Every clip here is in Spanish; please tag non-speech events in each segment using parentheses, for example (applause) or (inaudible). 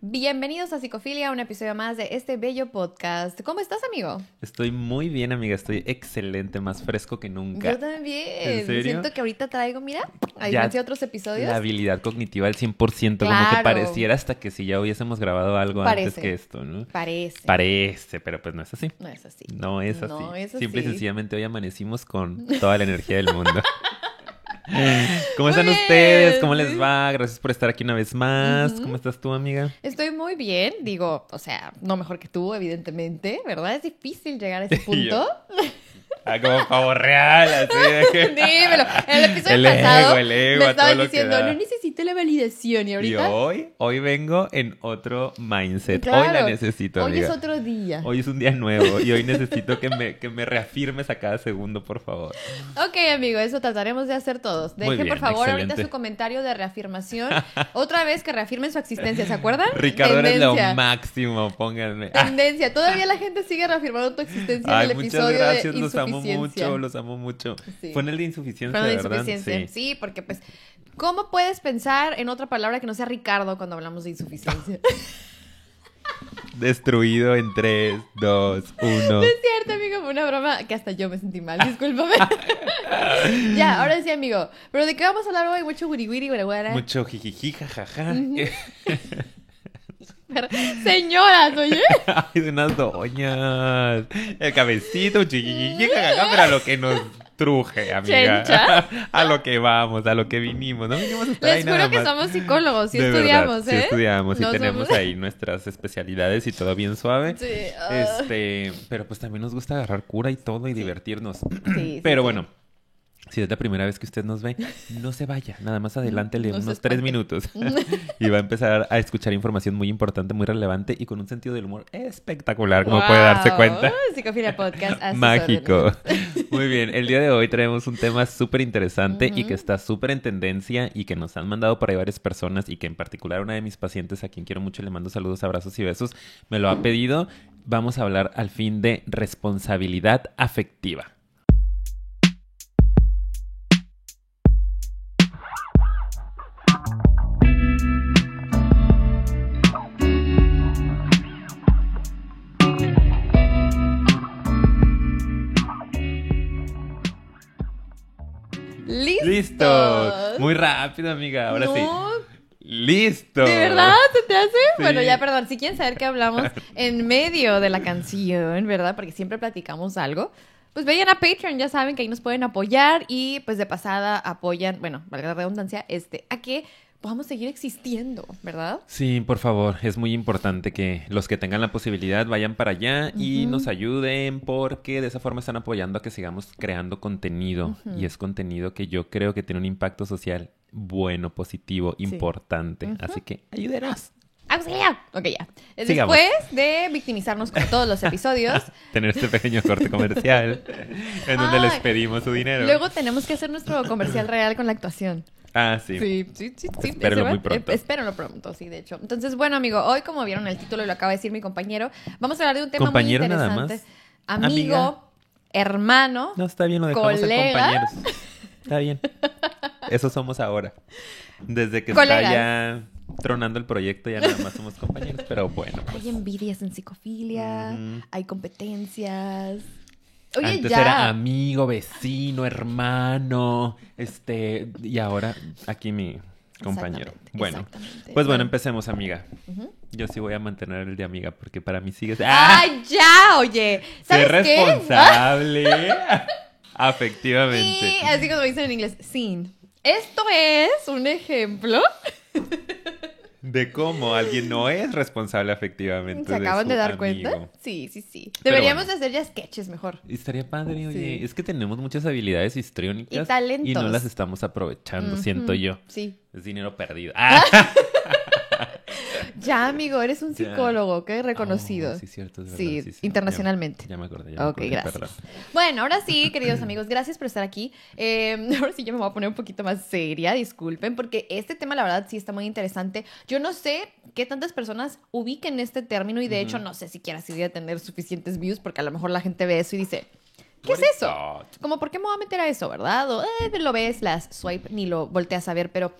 Bienvenidos a Psicofilia, un episodio más de este bello podcast. ¿Cómo estás, amigo? Estoy muy bien, amiga. Estoy excelente, más fresco que nunca. Yo también. ¿En serio? Siento que ahorita traigo, mira, a Ya diferencia de otros episodios. La habilidad cognitiva al 100%, como que Claro. pareciera hasta que si ya hubiésemos grabado algo Parece. antes que esto, ¿no? Parece. Parece, pero pues no es así. no es así. No es así. No es Simple y así. sencillamente hoy amanecimos con toda la energía del mundo. (laughs) (laughs) ¿Cómo están ustedes? ¿Cómo les va? Gracias por estar aquí una vez más. ¿Cómo estás tú, amiga? Estoy muy bien, digo, o sea, no mejor que tú, evidentemente, ¿verdad? Es difícil llegar a ese (laughs) punto. Ah, como pavo real, así de (laughs) que... Dímelo. En el episodio El pasado ego, el ego, me todo estaban diciendo, no necesito la validación. Y Y ahorita, hoy, hoy vengo en otro mindset. Hoy la Claro. necesito, hoy amiga. es otro día. Hoy es un día nuevo y hoy necesito que me, que me reafirmes a cada segundo, por favor. Ok, amigo, eso trataremos de hacer todos. Dejen, bien, por favor, ahorita su comentario de reafirmación. (laughs) Otra vez que reafirmen su existencia, ¿se acuerdan? Ricardo eres lo Tendencia. máximo, pónganme. Ah, Tendencia. Todavía la gente sigue reafirmando tu existencia Ay, en el episodio gracias, de los amo mucho, los amo mucho. Sí. Fue en el de insuficiencia, Fue insuficiencia. Sí. porque pues, ¿cómo puedes pensar en otra palabra que no sea Ricardo cuando hablamos de insuficiencia? (laughs) Destruido en 3, 2, 1. es cierto, amigo, fue una broma que hasta yo me sentí mal, discúlpame. (laughs) ya, ahora sí, amigo. Pero ¿de qué vamos a hablar hoy? Mucho wiri wiri, guara, guara. Mucho jijiji, jajaja. (laughs) Señoras, oye. (laughs) Ay, de unas doñas. El cabecito, jijiji, jajaja, pero lo que nos truje, amiga. Chencha. (laughs) A lo que vamos, a lo que vinimos. No vinimos a estar ahí Les nada juro que más. somos psicólogos, sí De estudiamos, verdad, ¿eh? Sí estudiamos y tenemos somos- ahí nuestras especialidades y todo bien suave. Sí, ah. Este, pero pues también nos gusta agarrar cura y todo y divertirnos. Sí, (clears throat) sí, pero bueno, si es la primera vez que usted nos ve, no se vaya, nada más adelántele No unos tres minutos (laughs) (laughs) y va a empezar a escuchar información muy importante, muy relevante y con un sentido del humor espectacular, como puede darse cuenta. Psicofilia Podcast. Mágico. Muy bien, el día de hoy traemos un tema súper interesante y que está súper en tendencia y que nos han mandado por ahí varias personas y que en particular una de mis pacientes a quien quiero mucho le mando saludos, abrazos y besos, me lo ha pedido. Vamos a hablar al fin de responsabilidad afectiva. ¡Listos! ¡Listo! Muy rápido, amiga. Ahora sí. ¡Listo! ¿De verdad se te hace? Sí. Bueno, ya perdón, si quieren saber qué hablamos (laughs) en medio de la canción, ¿verdad? Porque siempre platicamos algo. Pues vayan a Patreon, ya saben que ahí nos pueden apoyar y pues de pasada apoyan, bueno, valga la redundancia, este, a que podamos seguir existiendo, ¿verdad? Sí, por favor, es muy importante que los que tengan la posibilidad vayan para allá y nos ayuden porque de esa forma están apoyando a que sigamos creando contenido y es contenido que yo creo que tiene un impacto social bueno, positivo, importante. Ujú. Así que ayúdenos. ¡Auxilio! Ok, ya. Sigamos. Después de victimizarnos como todos los (laughs) episodios, Tener este pequeño corte comercial en donde les pedimos su dinero. luego tenemos que hacer nuestro comercial real con la actuación. Ah, sí. Sí, sí, sí. sí Espérenlo ¿se muy pronto. Eh, espérenlo pronto, sí, de hecho. Entonces, bueno, amigo, hoy como vieron el título y lo acaba de decir mi compañero, vamos a hablar de un tema ¿Compañero muy nada interesante. más? Amigo, Amiga. hermano. No, está bien, lo dejamos ¿Colega? compañeros. (laughs) Está bien. Eso somos ahora. Desde que Colegas. está ya tronando el proyecto, ya nada más somos compañeros. Pero bueno, pues. Hay envidias en psicofilia, hay competencias. Oye, Antes ya. era amigo, vecino, hermano, este, y ahora aquí mi compañero. Exactamente, Bueno, exactamente. pues bueno, empecemos, amiga. Yo sí voy a mantener el de amiga porque para mí sigues. ¡Ah! ¡Ay, ya! Oye, ¿sabes qué? responsable. (laughs) Afectivamente. Sí, así como dicen en inglés, sin. Esto es un ejemplo. De cómo alguien no es responsable afectivamente. ¿Se acaban su de dar amigo. cuenta? Sí, sí, sí. Deberíamos bueno. hacer ya sketches mejor. Estaría padre, oye. Sí. Es que tenemos muchas habilidades histriónicas. Y talentos. Y no las estamos aprovechando, siento yo. Sí. Es dinero perdido. ¡Ah! (laughs) Ya, amigo, eres un Ya. psicólogo, que reconocido. Oh, sí, cierto, es verdad. Sí, sí, sí. internacionalmente. Ya, me- ya me acordé. Ya me Ok, acordé, gracias. perdón. Bueno, ahora sí, (laughs) queridos amigos, gracias por estar aquí. Eh, (laughs) ahora sí, yo me voy a poner un poquito más seria, disculpen, porque este tema, la verdad, sí está muy interesante. Yo no sé qué tantas personas ubiquen este término y de hecho Ujú. no sé siquiera si voy a tener suficientes views, porque a lo mejor la gente ve eso y dice, ¿qué es eso? Como, ¿por qué me voy a meter a eso, verdad? O eh, lo ves, las swipe, ni lo volteas a ver, pero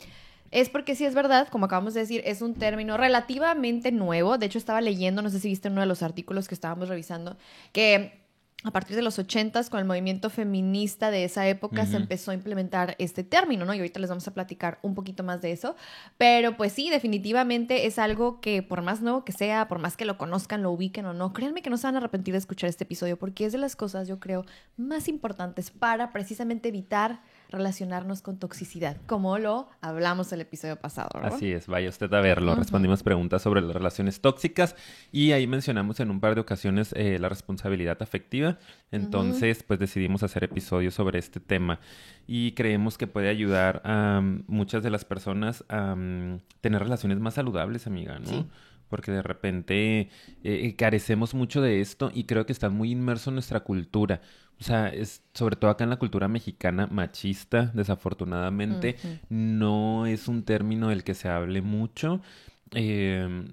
es porque sí es verdad, como acabamos de decir, es un término relativamente nuevo. De hecho, estaba leyendo, no sé si viste uno de los artículos que estábamos revisando, que a partir de los ochentas, con el movimiento feminista de esa época, se empezó a implementar este término, ¿no? Y ahorita les vamos a platicar un poquito más de eso. Pero pues sí, definitivamente es algo que por más nuevo que sea, por más que lo conozcan, lo ubiquen o no, créanme que no se van a arrepentir de escuchar este episodio porque es de las cosas, yo creo, más importantes para precisamente evitar relacionarnos con toxicidad, como lo hablamos el episodio pasado. ¿verdad? Así es, vaya usted a verlo. Respondimos preguntas sobre las relaciones tóxicas y ahí mencionamos en un par de ocasiones eh, la responsabilidad afectiva. Entonces, pues decidimos hacer episodios sobre este tema y creemos que puede ayudar a mm, muchas de las personas a mm, tener relaciones más saludables, amiga, ¿no? porque de repente eh, eh, carecemos mucho de esto y creo que está muy inmerso en nuestra cultura. O sea, es, sobre todo acá en la cultura mexicana machista, desafortunadamente, no es un término del que se hable mucho. Em,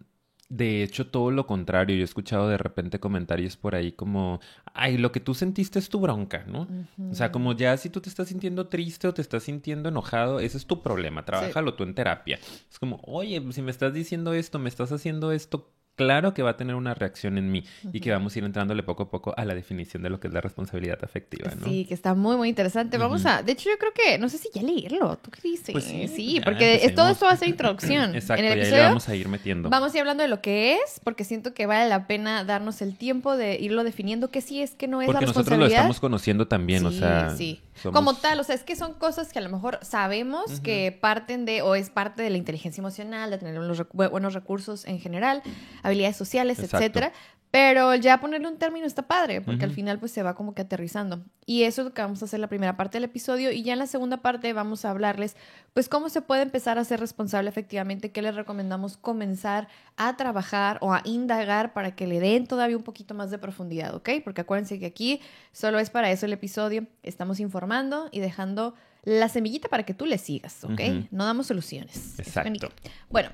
de hecho, todo lo contrario. Yo he escuchado de repente comentarios por ahí como, ay, lo que tú sentiste es tu bronca, ¿no? O sea, como ya si tú te estás sintiendo triste o te estás sintiendo enojado, ese es tu problema, trabájalo tú en terapia. Es como, oye, si me estás diciendo esto, me estás haciendo esto, claro que va a tener una reacción en mí y que vamos a ir entrándole poco a poco a la definición de lo que es la responsabilidad afectiva, ¿no? Sí, que está muy, muy interesante. Vamos a, de hecho, yo creo que, no sé si ya leerlo, ¿tú qué dices? Pues sí, porque todo esto va a ser introducción. Exacto, (clears throat) en el episodio, vamos a ir metiendo. Vamos a ir hablando de lo que es, porque siento que vale la pena darnos el tiempo de irlo definiendo, que sí es, que no es la responsabilidad. Porque nosotros lo estamos conociendo también, o sea... Sí, como tal, o sea, es que son cosas que a lo mejor sabemos que parten de, o es parte de la inteligencia emocional, de tener unos buenos recursos en general, habilidades sociales, etcétera. Pero ya ponerle un término está padre, porque al final pues se va como que aterrizando. Y eso es lo que vamos a hacer en la primera parte del episodio. Y ya en la segunda parte vamos a hablarles pues cómo se puede empezar a ser responsable efectivamente, qué les recomendamos comenzar a trabajar o a indagar para que le den todavía un poquito más de profundidad, ¿ok? Porque acuérdense que aquí solo es para eso el episodio. Estamos informando y dejando la semillita para que tú le sigas, ¿ok? No damos soluciones. Exacto. Bueno,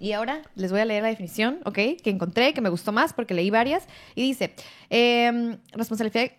y ahora les voy a leer la definición, ¿ok? Que encontré, que me gustó más porque leí varias. Y dice, eh, responsabilidad...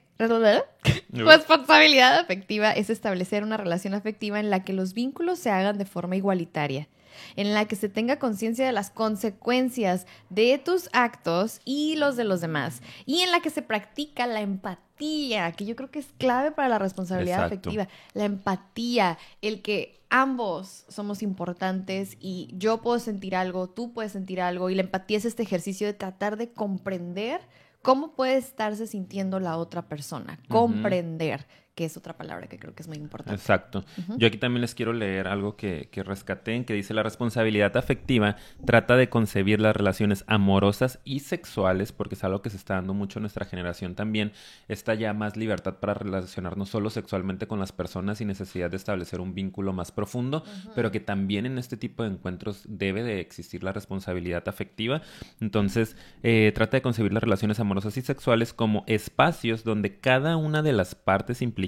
(laughs) Responsabilidad afectiva es establecer una relación afectiva en la que los vínculos se hagan de forma igualitaria, en la que se tenga conciencia de las consecuencias de tus actos y los de los demás, y en la que se practica la empatía, que yo creo que es clave para la responsabilidad afectiva, la empatía, el que ambos somos importantes y yo puedo sentir algo, tú puedes sentir algo y la empatía es este ejercicio de tratar de comprender cómo puede estarse sintiendo la otra persona, comprender que es otra palabra que creo que es muy importante. Exacto. Yo aquí también les quiero leer algo que, que rescaté, que dice la responsabilidad afectiva trata de concebir las relaciones amorosas y sexuales, porque es algo que se está dando mucho en nuestra generación también, está ya más libertad para relacionarnos solo sexualmente con las personas sin necesidad de establecer un vínculo más profundo, pero que también en este tipo de encuentros debe de existir la responsabilidad afectiva. Entonces, eh, trata de concebir las relaciones amorosas y sexuales como espacios donde cada una de las partes implica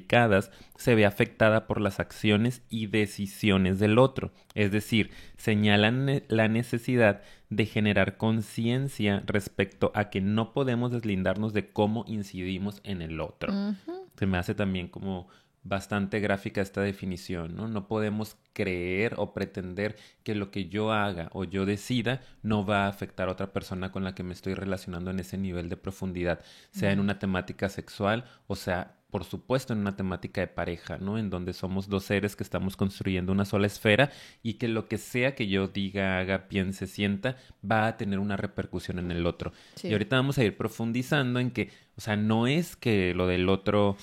se ve afectada por las acciones y decisiones del otro. Es decir, señalan la necesidad de generar conciencia respecto a que no podemos deslindarnos de cómo incidimos en el otro. Se me hace también como bastante gráfica esta definición, ¿no? No podemos creer o pretender que lo que yo haga o yo decida no va a afectar a otra persona con la que me estoy relacionando en ese nivel de profundidad, sea en una temática sexual o sea por supuesto, en una temática de pareja, ¿no? En donde somos dos seres que estamos construyendo una sola esfera y que lo que sea que yo diga, haga, piense, sienta, va a tener una repercusión en el otro. Y ahorita vamos a ir profundizando en que, o sea, no es que lo del otro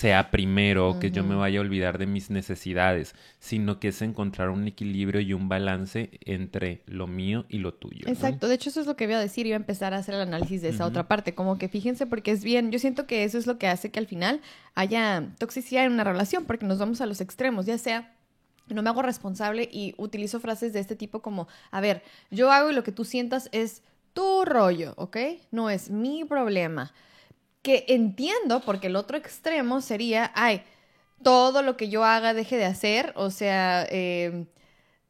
sea primero, que yo me vaya a olvidar de mis necesidades, sino que es encontrar un equilibrio y un balance entre lo mío y lo tuyo. Exacto, de hecho eso es lo que voy a decir, iba a empezar a hacer el análisis de esa otra parte, como que fíjense porque es bien, yo siento que eso es lo que hace que al final haya toxicidad en una relación, porque nos vamos a los extremos, ya sea no me hago responsable y utilizo frases de este tipo como, a ver, yo hago y lo que tú sientas es tu rollo, ¿ok? No es mi problema que entiendo, porque el otro extremo sería, ay, todo lo que yo haga deje de hacer, o sea, em,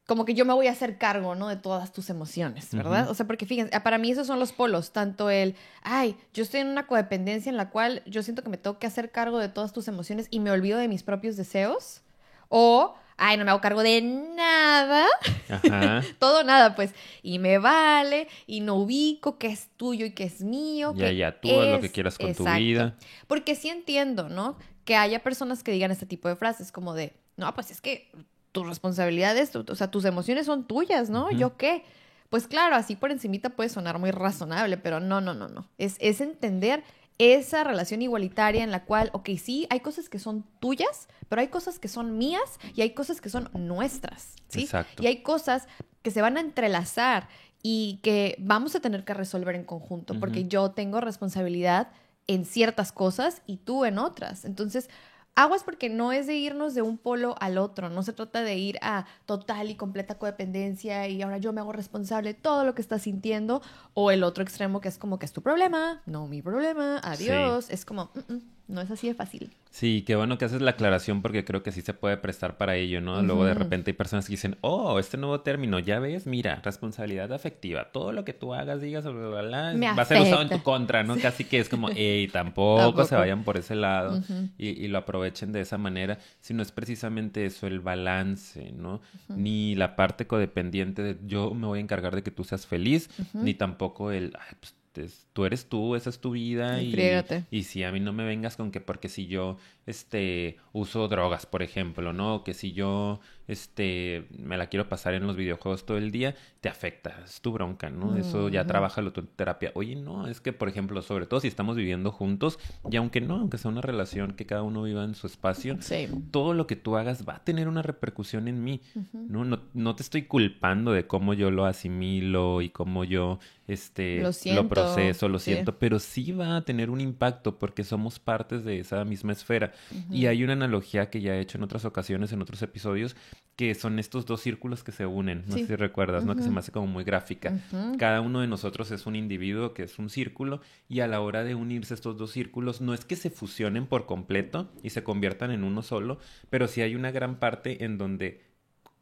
como que yo me voy a hacer cargo, ¿no? De todas tus emociones, ¿verdad? O sea, porque fíjense, para mí esos son los polos, tanto el, ay, yo estoy en una codependencia en la cual yo siento que me tengo que hacer cargo de todas tus emociones y me olvido de mis propios deseos, o ay, no me hago cargo de nada. Ajá. (laughs) Todo nada, pues. Y me vale, y no ubico qué es tuyo y qué es mío. Ya, ya, tú haz lo que quieras con tu vida. Porque sí entiendo, ¿no? Que haya personas que digan este tipo de frases como de, no, pues es que tu responsabilidad es, tu- o sea, tus emociones son tuyas, ¿no? ¿Yo qué? Pues claro, así por encimita puede sonar muy razonable, pero no, no, no, no. Es, es entender esa relación igualitaria en la cual, ok, sí, hay cosas que son tuyas, pero hay cosas que son mías y hay cosas que son nuestras, ¿sí? Exacto. Y hay cosas que se van a entrelazar y que vamos a tener que resolver en conjunto, porque yo tengo responsabilidad en ciertas cosas y tú en otras. Entonces, aguas porque no es de irnos de un polo al otro, no se trata de ir a total y completa codependencia y ahora yo me hago responsable de todo lo que estás sintiendo o el otro extremo que es como que es tu problema, no mi problema, adiós, es como, "Mm, mm, no es así de fácil. Sí, qué bueno que haces la aclaración porque creo que sí se puede prestar para ello, ¿no? Luego de repente hay personas que dicen, oh, este nuevo término, ya ves, mira, responsabilidad afectiva, todo lo que tú hagas, digas, bla, bla, bla, Me va a ser usado en tu contra, ¿no? Casi que es como, hey, tampoco, Tampoco. se vayan por ese lado y, y lo aprovechen de esa manera, sino es precisamente eso, el balance, ¿no? Ni la parte codependiente de yo me voy a encargar de que tú seas feliz, ni tampoco el, ay, pues, es- tú eres tú, esa es tu vida Y y, y si a mí no me vengas con que porque si yo este uso drogas, por ejemplo, ¿no? Que si yo este me la quiero pasar en los videojuegos todo el día, te afecta, es tu bronca, ¿no? Eso ya trabájalo en terapia. Oye, no, es que por ejemplo, sobre todo si estamos viviendo juntos, y aunque no, aunque sea una relación que cada uno viva en su espacio, Sí. todo lo que tú hagas va a tener una repercusión en mí. ¿no? No, no te estoy culpando de cómo yo lo asimilo y cómo yo este, Lo siento, proceso, lo sí. siento, pero sí va a tener un impacto porque somos partes de esa misma esfera. Y hay una analogía que ya he hecho en otras ocasiones, en otros episodios, que son estos dos círculos que se unen. No Sí. sé si recuerdas, ¿no? Que se me hace como muy gráfica. Cada uno de nosotros es un individuo que es un círculo y a la hora de unirse estos dos círculos no es que se fusionen por completo y se conviertan en uno solo, pero sí hay una gran parte en donde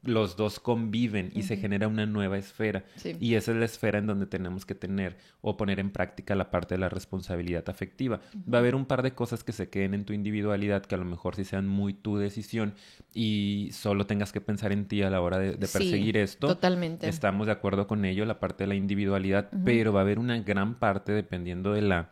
los dos conviven y se genera una nueva esfera. Sí. Y esa es la esfera en donde tenemos que tener o poner en práctica la parte de la responsabilidad afectiva. Va a haber un par de cosas que se queden en tu individualidad que a lo mejor sí sean muy tu decisión y solo tengas que pensar en ti a la hora de, de Sí, perseguir esto. Totalmente. Estamos de acuerdo con ello, la parte de la individualidad, pero va a haber una gran parte dependiendo de la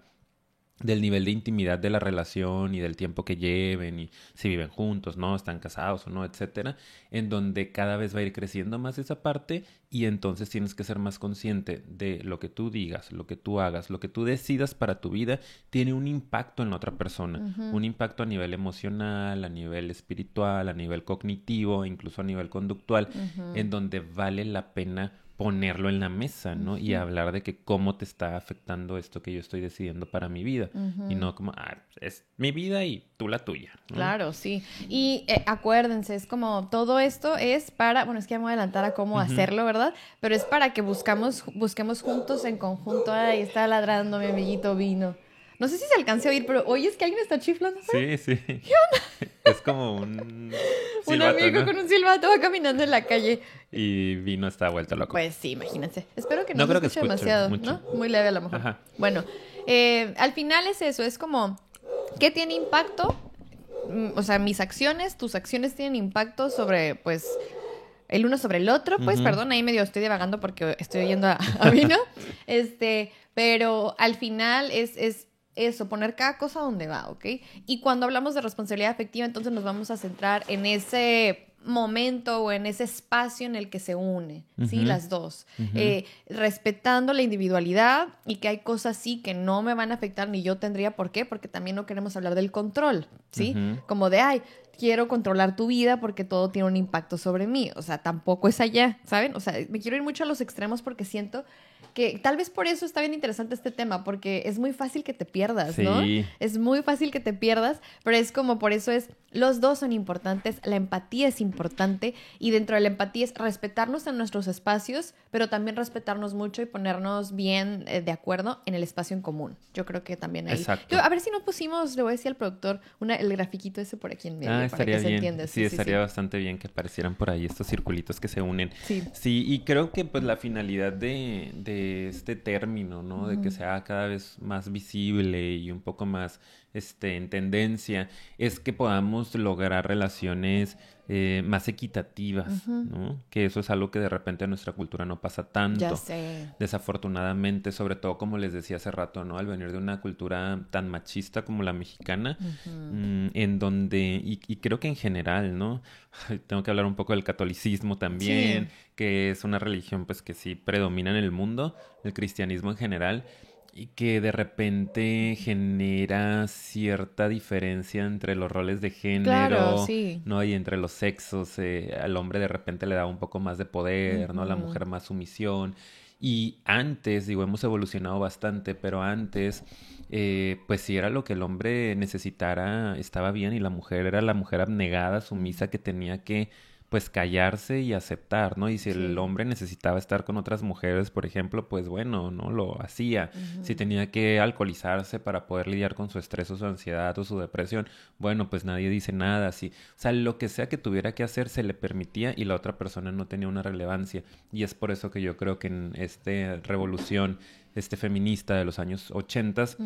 del nivel de intimidad de la relación y del tiempo que lleven y si viven juntos, no, están casados o no, etcétera, en donde cada vez va a ir creciendo más esa parte y entonces tienes que ser más consciente de lo que tú digas, lo que tú hagas, lo que tú decidas para tu vida tiene un impacto en la otra persona, un impacto a nivel emocional, a nivel espiritual, a nivel cognitivo, incluso a nivel conductual, en donde vale la pena ponerlo en la mesa, ¿no? Y hablar de que cómo te está afectando esto que yo estoy decidiendo para mi vida. Y no como, ah, es mi vida y tú la tuya. ¿no? Claro, sí. Y eh, acuérdense, es como todo esto es para, bueno, es que ya me voy a adelantar a cómo hacerlo, ¿verdad? Pero es para que buscamos, busquemos juntos en conjunto. Ay, está ladrando mi amiguito vino. No sé si se alcance a oír, pero oye, es que alguien está chiflando. Sí, sí. (laughs) Es como un (laughs) Un amigo ¿no? con un silbato va caminando en la calle. Y vino hasta vuelta loco. Pues sí, imagínense. Espero que no, No se creo que escuche escuche demasiado, mucho. ¿no? Muy leve a lo mejor. Ajá. Bueno, eh, al final es eso, es como, ¿qué tiene impacto? Mm, O sea, mis acciones, tus acciones tienen impacto sobre, pues, el uno sobre el otro, pues, perdón, ahí medio estoy divagando porque estoy oyendo a, a Vino, (laughs) este, pero al final es, es eso, poner cada cosa donde va, ¿ok? Y cuando hablamos de responsabilidad afectiva, entonces nos vamos a centrar en ese momento o en ese espacio en el que se une, ¿sí? Las dos. Eh, respetando la individualidad y que hay cosas sí que no me van a afectar ni yo tendría por qué, porque también no queremos hablar del control, ¿sí? Como de, ay, quiero controlar tu vida porque todo tiene un impacto sobre mí. O sea, tampoco es allá, ¿saben? O sea, me quiero ir mucho a los extremos porque siento que tal vez por eso está bien interesante este tema, porque es muy fácil que te pierdas, ¿no? Sí. Es muy fácil que te pierdas, pero es como por eso es, los dos son importantes, la empatía es importante y dentro de la empatía es respetarnos en nuestros espacios, pero también respetarnos mucho y ponernos bien eh, de acuerdo en el espacio en común. Yo creo que también ahí. Exacto. Yo, a ver si no pusimos, le voy a decir al productor, una, el grafiquito ese por aquí en medio, Ah, para que se bien. entienda. Sí, estaría bastante bien que aparecieran por ahí estos circulitos que se unen. Sí. Sí, y creo que pues la finalidad de, de este término, ¿no? De que sea cada vez más visible y un poco más este, en tendencia, es que podamos lograr relaciones eh, más equitativas, ¿no? Que eso es algo que de repente en nuestra cultura no pasa tanto. Ya sé. Desafortunadamente, sobre todo como les decía hace rato, ¿no? Al venir de una cultura tan machista como la mexicana, mm, en donde, y, y, creo que en general, ¿no? Tengo que hablar un poco del catolicismo también, que es una religión pues que sí predomina en el mundo, el cristianismo en general y que de repente genera cierta diferencia entre los roles de género, ¿no? Y entre los sexos, eh, al hombre de repente le da un poco más de poder, ¿no? A la mujer más sumisión. Y antes, digo, hemos evolucionado bastante, pero antes, eh, pues si era lo que el hombre necesitara, estaba bien, y la mujer era la mujer abnegada, sumisa, que tenía que pues callarse y aceptar, ¿no? Y si el hombre necesitaba estar con otras mujeres, por ejemplo, pues bueno, no lo hacía. Si tenía que alcoholizarse para poder lidiar con su estrés o su ansiedad o su depresión, bueno, pues nadie dice nada así. O sea, lo que sea que tuviera que hacer se le permitía y la otra persona no tenía una relevancia. Y es por eso que yo creo que en esta revolución, este feminista de los años ochentas,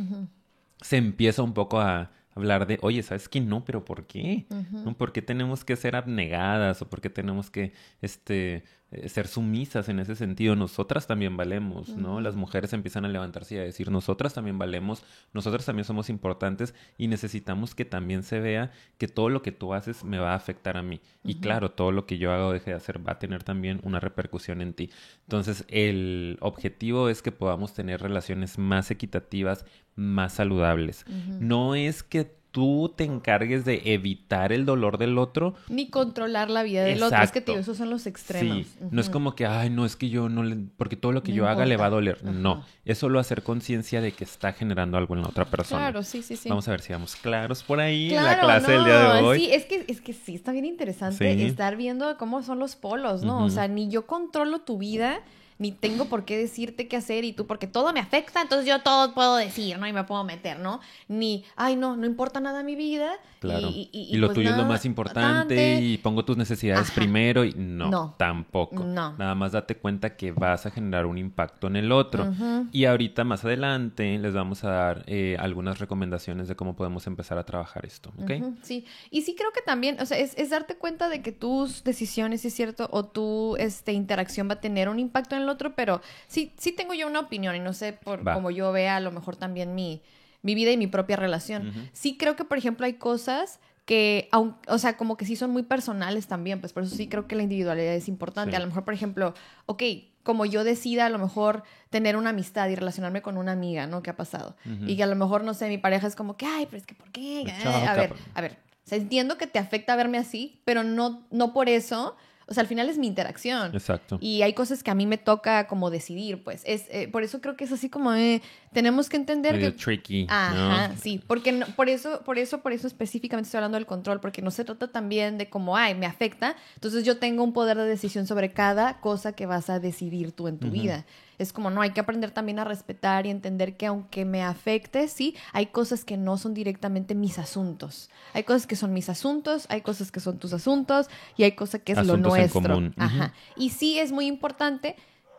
se empieza un poco a hablar de, oye, ¿sabes qué? No, pero ¿por qué? ¿No? ¿Por qué tenemos que ser abnegadas o por qué tenemos que este, eh, ser sumisas en ese sentido? Nosotras también valemos, ¿no? Las mujeres empiezan a levantarse y a decir, nosotras también valemos, nosotras también somos importantes y necesitamos que también se vea que todo lo que tú haces me va a afectar a mí. Y claro, todo lo que yo hago o deje de hacer va a tener también una repercusión en ti. Entonces, el objetivo es que podamos tener relaciones más equitativas, más saludables. No es que tú te encargues de evitar el dolor del otro. Ni controlar la vida del otro. Es que, tío, esos son los extremos. Sí. No es como que, ay, no, es que yo no le... Porque todo lo que yo haga le va a doler. No. Es solo hacer conciencia de que está generando algo en la otra persona. Claro, sí, sí, sí. Vamos a ver si vamos claros por ahí en la clase del día de hoy. Sí, es que, es que sí, está bien interesante estar viendo cómo son los polos, ¿no? O sea, ni yo controlo tu vida ni tengo por qué decirte qué hacer y tú, porque todo me afecta, entonces yo todo puedo decir, ¿no? Y me puedo meter, ¿no? Ni, ay, no, no importa nada mi vida. Claro. Y, lo pues tuyo es lo más importante y pongo tus necesidades primero y no, tampoco. No. Nada más date cuenta que vas a generar un impacto en el otro. Y ahorita más adelante les vamos a dar eh, algunas recomendaciones de cómo podemos empezar a trabajar esto, ¿ok? Sí. Y sí creo que también, o sea, es, es darte cuenta de que tus decisiones, es cierto, o tu este, interacción va a tener un impacto en el otro, pero sí, sí tengo yo una opinión y no sé por cómo yo vea a lo mejor también mi, mi vida y mi propia relación. Sí creo que, por ejemplo, hay cosas que, o sea, como que sí son muy personales también, pues por eso sí creo que la individualidad es importante. A lo mejor, por ejemplo, ok, como yo decida a lo mejor tener una amistad y relacionarme con una amiga, ¿no? ¿Qué ha pasado? Y que a lo mejor, no sé, mi pareja es como que, ay, pero es que, ¿por qué? a ver, a ver, entiendo que te afecta verme así, pero no, no por eso o sea, al final es mi interacción. Exacto. Y hay cosas que a mí me toca como decidir, pues. Es, eh, por eso creo que es así como, eh, tenemos que entender Medio que... tricky, Ajá, sí. Porque no, por eso, por eso, por eso específicamente estoy hablando del control, porque no se trata también de como, ay, me afecta, entonces yo tengo un poder de decisión sobre cada cosa que vas a decidir tú en tu vida es como, no, hay que aprender también a respetar y entender que aunque me afecte, sí, hay cosas que no son directamente mis asuntos. Hay cosas que son mis asuntos, hay cosas que son tus asuntos y hay cosas que es lo nuestro. Ajá. Y sí es muy importante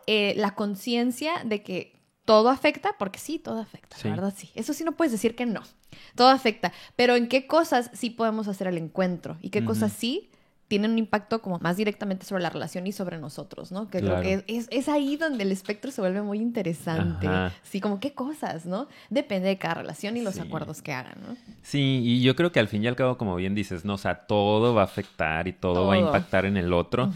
eh, la conciencia de que todo afecta, porque sí, todo afecta, ¿verdad? Sí. Eso sí no puedes decir que no. Todo afecta. Pero en qué cosas sí podemos hacer el encuentro y qué cosas sí tienen un impacto como más directamente sobre la relación y sobre nosotros, ¿no? Que creo que es, es, ahí donde el espectro se vuelve muy interesante. Sí, como qué cosas, ¿no? Depende de cada relación y los acuerdos que hagan, ¿no? Sí, y yo creo que al fin y al cabo, como bien dices, ¿no? O sea, todo va a afectar y todo, va a impactar en el otro.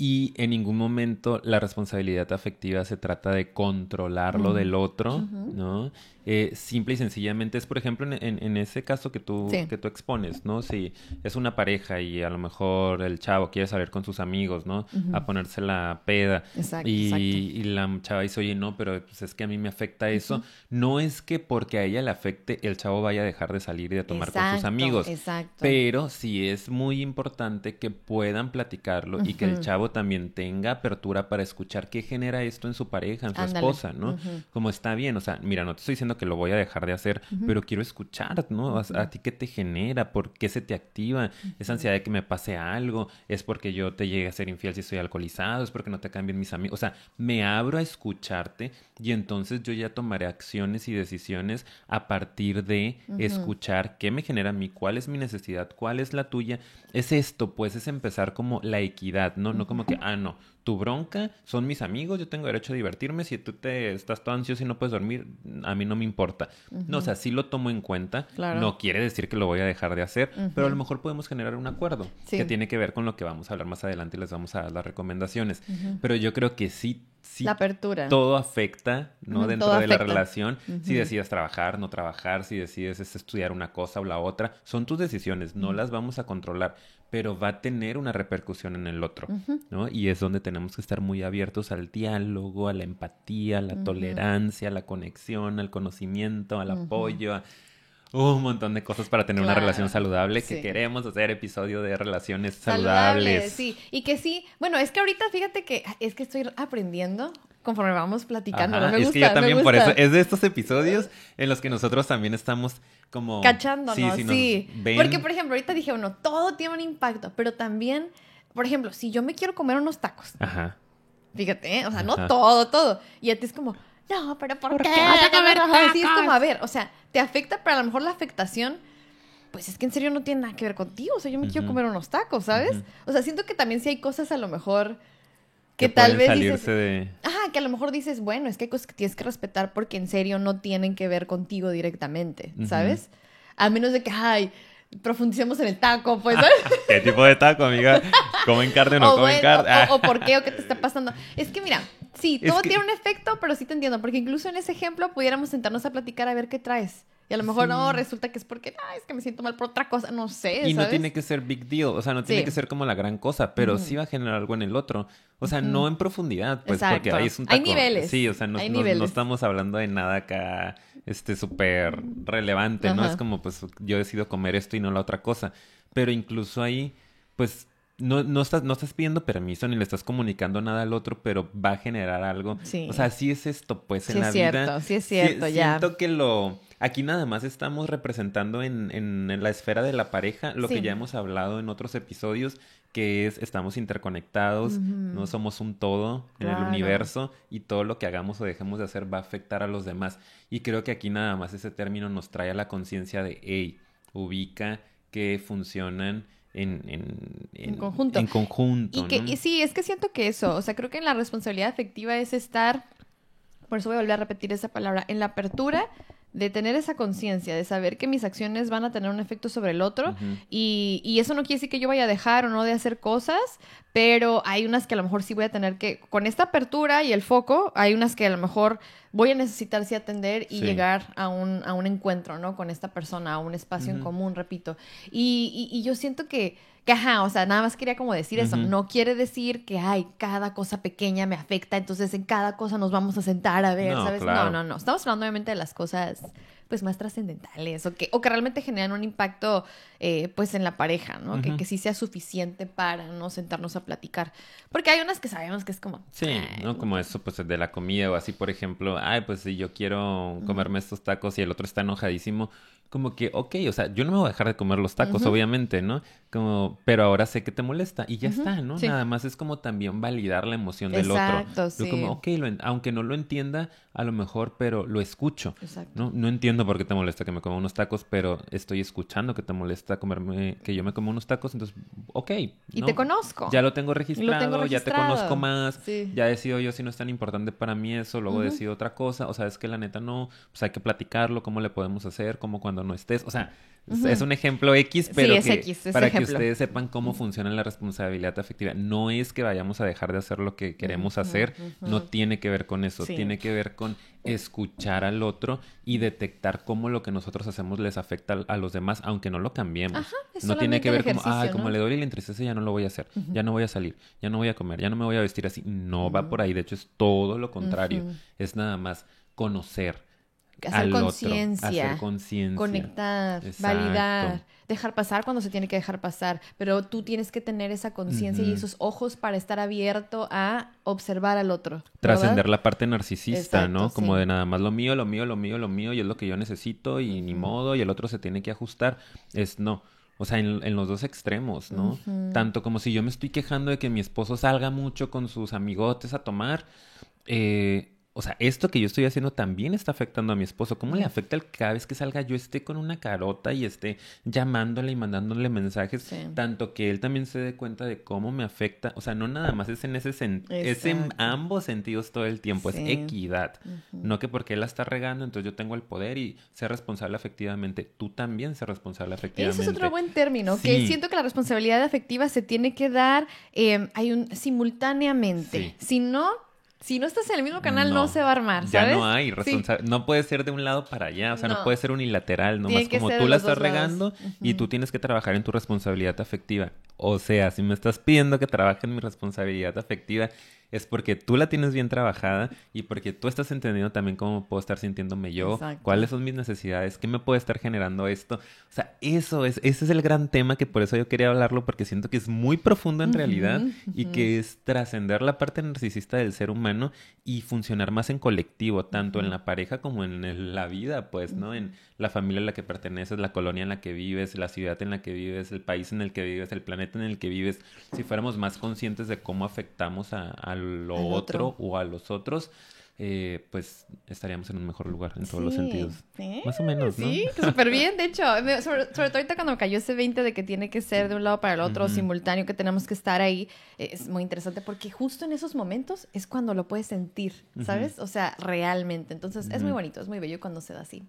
Y en ningún momento la responsabilidad afectiva se trata de controlarlo del otro, ¿no? Eh, simple y sencillamente es, por ejemplo, en, ese caso que tú, que tú expones, ¿no? Si es una pareja y a lo mejor el chavo quiere salir con sus amigos, ¿no? A ponerse la peda. y, la chava dice, oye, no, pero pues, es que a mí me afecta eso. No es que porque a ella le afecte, el chavo vaya a dejar de salir y de tomar con sus amigos. Exacto. Pero sí es muy importante que puedan platicarlo y que el chavo chavo también tenga apertura para escuchar qué genera esto en su pareja, en su esposa, ¿no? Como está bien, o sea, mira, no te estoy diciendo que lo voy a dejar de hacer, pero quiero escuchar, ¿no? A, ti qué te genera, por qué se te activa, esa ansiedad de que me pase algo, es porque yo te llegue a ser infiel si estoy alcoholizado, es porque no te cambien mis amigos, o sea, me abro a escucharte y entonces yo ya tomaré acciones y decisiones a partir de escuchar qué me genera a mí, cuál es mi necesidad, cuál es la tuya. Es esto, pues es empezar como la equidad, ¿no? No como que, ah, no, tu bronca son mis amigos, yo tengo derecho a divertirme, si tú te estás todo ansioso y no puedes dormir, a mí no me importa. No, o sea, sí lo tomo en cuenta, no quiere decir que lo voy a dejar de hacer, pero a lo mejor podemos generar un acuerdo que tiene que ver con lo que vamos a hablar más adelante y les vamos a dar las recomendaciones. Pero yo creo que sí Sí, la apertura. Todo afecta, ¿no? Dentro de la relación. Si decides trabajar, no trabajar, si decides estudiar una cosa o la otra, son tus decisiones, no las vamos a controlar pero va a tener una repercusión en el otro, ¿no? Y es donde tenemos que estar muy abiertos al diálogo, a la empatía, a la tolerancia, a la conexión, al conocimiento, al apoyo, a un montón de cosas para tener una relación saludable, que queremos hacer episodio de relaciones saludables. Sí, y que sí, bueno, es que ahorita fíjate que es que estoy aprendiendo conforme vamos platicando. me es que yo también por eso, es de estos episodios en los que nosotros también estamos como... Cachándonos, sí. Porque, por ejemplo, ahorita dije, bueno, todo tiene un impacto, pero también, por ejemplo, si yo me quiero comer unos tacos. Ajá. Fíjate, ¿eh? o sea, no todo, todo. Y a ti es como, no, pero ¿por, qué? a comer Sí, es como, a ver, o sea, te afecta, pero a lo mejor la afectación pues es que en serio no tiene nada que ver contigo. O sea, yo me quiero comer unos tacos, ¿sabes? O sea, siento que también sí hay cosas a lo mejor que, tal vez dices, de... Ajá, que a lo mejor dices, bueno, es que hay cosas que tienes que respetar porque en serio no tienen que ver contigo directamente, ¿sabes? A menos de que, ay, profundicemos en el taco, pues. (laughs) ¿Qué tipo de taco, amiga? ¿Comen carne o no comen carne? O, por qué o qué te está pasando. Es que mira, sí, todo tiene un efecto, pero sí te entiendo, porque incluso en ese ejemplo pudiéramos sentarnos a platicar a ver qué traes. Y a lo mejor no, resulta que es porque, ah, es que me siento mal por otra cosa, no sé. Y no tiene que ser big deal, o sea, no tiene que ser como la gran cosa, pero sí va a generar algo en el otro. O sea, no en profundidad, pues, porque ahí es un taco. Hay niveles. Sí, o sea, no, no, estamos hablando de nada acá, este, súper relevante, ¿no? Es como, pues, yo decido comer esto y no la otra cosa. Pero incluso ahí, pues, no, no, estás, no estás pidiendo permiso ni le estás comunicando nada al otro, pero va a generar algo. Sí. O sea, sí es esto, pues, en la vida. Sí es cierto, sí es cierto, ya. Siento que lo Aquí nada más estamos representando en, en, la esfera de la pareja lo que ya hemos hablado en otros episodios, que es estamos interconectados, no somos un todo en el universo y todo lo que hagamos o dejemos de hacer va a afectar a los demás. Y creo que aquí nada más ese término nos trae a la conciencia de, hey, ubica que funcionan en, en, conjunto. En conjunto. Y, que, sí, es que siento que eso, o sea, creo que en la responsabilidad afectiva es estar, por eso voy a volver a repetir esa palabra, en la apertura de tener esa conciencia, de saber que mis acciones van a tener un efecto sobre el otro y, y, eso no quiere decir que yo vaya a dejar o no de hacer cosas, pero hay unas que a lo mejor sí voy a tener que, con esta apertura y el foco, hay unas que a lo mejor voy a necesitar sí atender y llegar a un, a un encuentro, ¿no? Con esta persona, a un espacio en común, repito. Y, y, yo siento que, que, ajá, o sea, nada más quería como decir eso. No quiere decir que, ay, cada cosa pequeña me afecta, entonces en cada cosa nos vamos a sentar a ver, ¿sabes? No, no, no. Estamos hablando obviamente de las cosas pues más trascendentales o que, o que realmente generan un impacto eh, pues en la pareja, ¿no? que, que, sí sea suficiente para no sentarnos a platicar. Porque hay unas que sabemos que es como... Sí, ¿no? Como eso pues de la comida o así, por ejemplo, ay, pues si yo quiero comerme estos tacos y el otro está enojadísimo, como que, ok, o sea, yo no me voy a dejar de comer los tacos, obviamente, ¿no? Como, pero ahora sé que te molesta y ya está, ¿no? Nada más es como también validar la emoción del otro. Sí. como, ok, aunque no lo entienda, a lo mejor, pero lo escucho. Exacto. ¿no? no entiendo por qué te molesta que me coma unos tacos, pero estoy escuchando que te molesta comerme, que yo me como unos tacos, entonces, ok. Y te conozco. Ya lo tengo registrado, ya te conozco más, ya decido yo si no es tan importante para mí eso, luego decido otra cosa, o sea, es que la neta no, pues hay que platicarlo, cómo le podemos hacer, cómo cuando no estés. O sea, es un ejemplo X, pero para que ustedes sepan cómo funciona la responsabilidad afectiva. No es que vayamos a dejar de hacer lo que queremos hacer, no tiene que ver con eso, tiene que ver con escuchar al otro y detectar cómo lo que nosotros hacemos les afecta a los demás, aunque no lo cambiemos. no tiene que ver como, ah, como le doy le entristece, ya no lo voy a hacer, ya no voy a salir, ya no voy a comer, ya no me voy a vestir así. No va por ahí, de hecho es todo lo contrario. Es nada más conocer hacer conciencia, conectar, Exacto. validar, dejar pasar cuando se tiene que dejar pasar, pero tú tienes que tener esa conciencia y esos ojos para estar abierto a observar al otro. Trascender la parte narcisista, ¿no? Como sí. de nada más lo mío, lo mío, lo mío, lo mío, y es lo que yo necesito, y ni modo, y el otro se tiene que ajustar. Es no. O sea, en, en los dos extremos, ¿no? Tanto como si yo me estoy quejando de que mi esposo salga mucho con sus amigotes a tomar, eh, o sea, esto que yo estoy haciendo también está afectando a mi esposo. ¿Cómo le afecta el que cada vez que salga yo esté con una carota y esté llamándole y mandándole mensajes? Sí. Tanto que él también se dé cuenta de cómo me afecta. O sea, no nada más es en ese sentido, es en ambos sentidos todo el tiempo. Sí. Es equidad. No que porque él la está regando, entonces yo tengo el poder y ser responsable afectivamente. Tú también ser responsable afectivamente. Ese es otro buen término, que siento que la responsabilidad afectiva se tiene que dar eh, hay un, simultáneamente. Si no, si no estás en el mismo canal, no, se va a armar, Ya ¿sabes? no hay Sí. responsa- No puede ser de un lado para allá. O sea, no, No. puede ser unilateral. Nomás como tú la estás lados. regando y tú tienes que trabajar en tu responsabilidad afectiva. O sea, si me estás pidiendo que trabaje en mi responsabilidad afectiva, es porque tú la tienes bien trabajada y porque tú estás entendiendo también cómo puedo estar sintiéndome yo, Exacto. cuáles son mis necesidades, qué me puede estar generando esto. O sea, eso es, ese es el gran tema que por eso yo quería hablarlo, porque siento que es muy profundo en realidad y que es trascender la parte narcisista del ser humano y funcionar más en colectivo, tanto en la pareja como en el- la vida, pues, ¿no? En la familia a la que perteneces, la colonia en la que vives, la ciudad en la que vives, el país en el que vives, el planeta en el que vives. Si fuéramos más conscientes de cómo afectamos a, a lo otro. otro. o a los otros, eh, pues estaríamos en un mejor lugar en todos los sentidos. ¿Eh? Más o menos, ¿no? Sí, súper bien, de hecho. Sobre, sobre todo ahorita cuando me cayó ese 20 de que tiene que ser de un lado para el otro, simultáneo, que tenemos que estar ahí, es muy interesante porque justo en esos momentos es cuando lo puedes sentir, ¿sabes? O sea, realmente. Entonces, es muy bonito, es muy bello cuando se da así.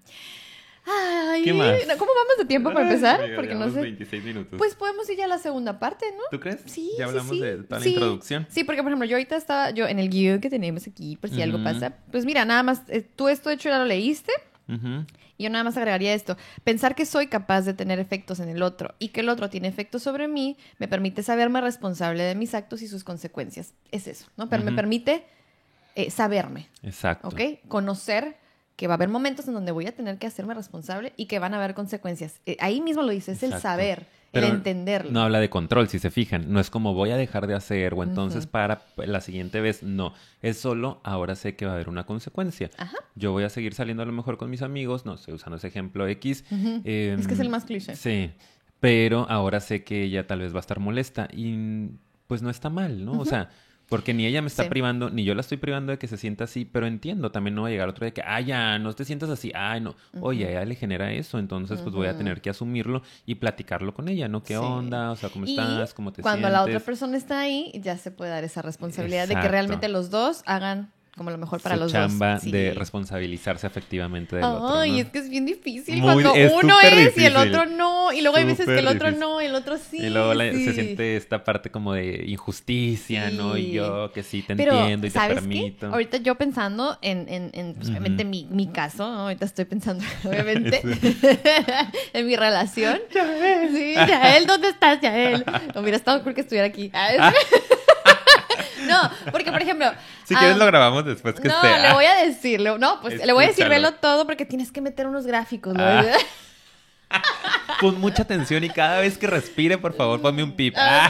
Ay, ¿Qué más? ¿cómo vamos de tiempo para empezar? Ay, Porque no sé. 26 minutos. Pues podemos ir ya a la segunda parte, ¿no? ¿Tú crees? Sí, Ya sí, hablamos sí. de toda la Sí, introducción. Sí, porque por ejemplo, yo ahorita estaba, yo en el guion que tenemos aquí, por si algo Ujú. pasa, pues mira, nada más, eh, tú esto de hecho ya lo leíste, Ujú. y yo nada más agregaría esto, pensar que soy capaz de tener efectos en el otro y que el otro tiene efectos sobre mí, me permite saberme responsable de mis actos y sus consecuencias. Es eso, ¿no? Pero me Ujú. permite eh, saberme, Exacto. ¿ok? Conocer que va a haber momentos en donde voy a tener que hacerme responsable y que van a haber consecuencias. Eh, ahí mismo lo dice, es el saber, Pero el entenderlo. No habla de control, si se fijan. No es como voy a dejar de hacer o entonces para la siguiente vez. No, es solo ahora sé que va a haber una consecuencia. Ajá. Yo voy a seguir saliendo a lo mejor con mis amigos, no estoy usando ese ejemplo X. Es que es em, el más cliché. Sí, pero ahora sé que ella tal vez va a estar molesta y pues no está mal, ¿no? O sea, porque ni ella me está Sí. privando, ni yo la estoy privando de que se sienta así, pero entiendo, también no va a llegar otro de que, ay, ya, no te sientas así, ay, no. Oye, a ella le genera eso, entonces pues voy a tener que asumirlo y platicarlo con ella, ¿no? ¿Qué Sí. onda? O sea, ¿cómo estás? ¿Cómo te cuando sientes? la otra persona está ahí, ya se puede dar esa responsabilidad de que realmente los dos hagan como lo mejor para Su los chamba dos. Sí. de responsabilizarse afectivamente del otro, Ay, ¿no? es que es bien difícil Muy- cuando es uno es y el otro no. Y luego hay veces que el otro difícil. no y el otro sí. Y luego la- sí. se siente esta parte como de injusticia, ¿no? Y yo que sí te Pero, entiendo y te ¿sabes permito. qué? Ahorita yo pensando en, en, en, pues, obviamente, mi, mi caso, ¿no? ahorita estoy pensando, (laughs) obviamente, (laughs) (laughs) en mi relación. Sí, Yael, ¿dónde estás, Yael? Hubiera estado cool que estuviera aquí. Ah, no, porque, por ejemplo... Si quieres ah, lo grabamos después que no, esté. le voy a decirle, no, pues le voy a decir velo todo porque tienes que meter unos gráficos, ¿no? Ah. (laughs) Pon mucha atención y cada vez que respire, por favor, ponme un pip. Ah.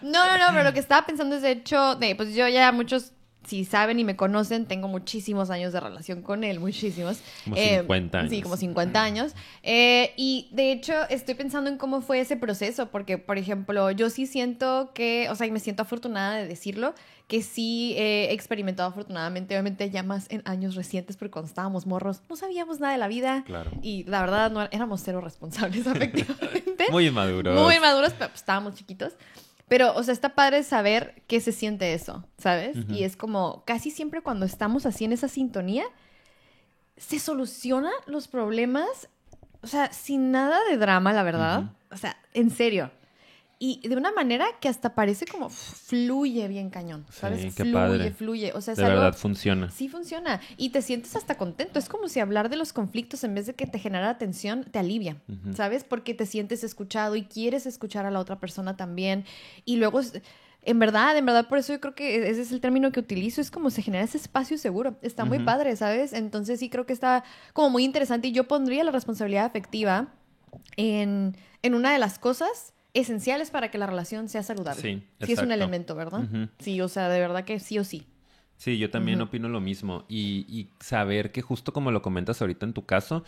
No, no, no, pero lo que estaba pensando es de hecho, de, pues yo ya muchos, si saben y me conocen, tengo muchísimos años de relación con él, muchísimos. Como Eh, 50 años. Sí, como 50 años. Eh, y de hecho estoy pensando en cómo fue ese proceso, porque por ejemplo, yo sí siento que, o sea, y me siento afortunada de decirlo, que sí he experimentado afortunadamente, obviamente ya más en años recientes, porque cuando estábamos morros no sabíamos nada de la vida. Claro. Y la verdad, no éramos cero responsables (laughs) (laughs) afectivamente. Muy inmaduro. Muy maduros, pero pues, estábamos chiquitos. Pero, o sea, está padre saber qué se siente eso, ¿sabes? Y es como, casi siempre cuando estamos así en esa sintonía, se solucionan los problemas, o sea, sin nada de drama, la verdad. O sea, en serio. Y de una manera que hasta parece como fluye bien cañón, ¿sabes? Sí, qué fluye, padre. fluye. O sea, es De algo... verdad funciona. Sí funciona. Y te sientes hasta contento. Es como si hablar de los conflictos en vez de que te genera tensión, te alivia. ¿sabes? Porque te sientes escuchado y quieres escuchar a la otra persona también. Y luego, en verdad, en verdad, por eso yo creo que e-, ese es el término que utilizo, es como se genera ese espacio seguro. Está muy padre, ¿sabes? Entonces sí creo que está como muy interesante y yo pondría la responsabilidad afectiva en, en una de las cosas esenciales para que la relación sea saludable. Sí, sí es un elemento, ¿verdad? Sí, o sea, de verdad que sí o sí. Sí, yo también opino lo mismo. Y, y, saber que justo como lo comentas ahorita en tu caso,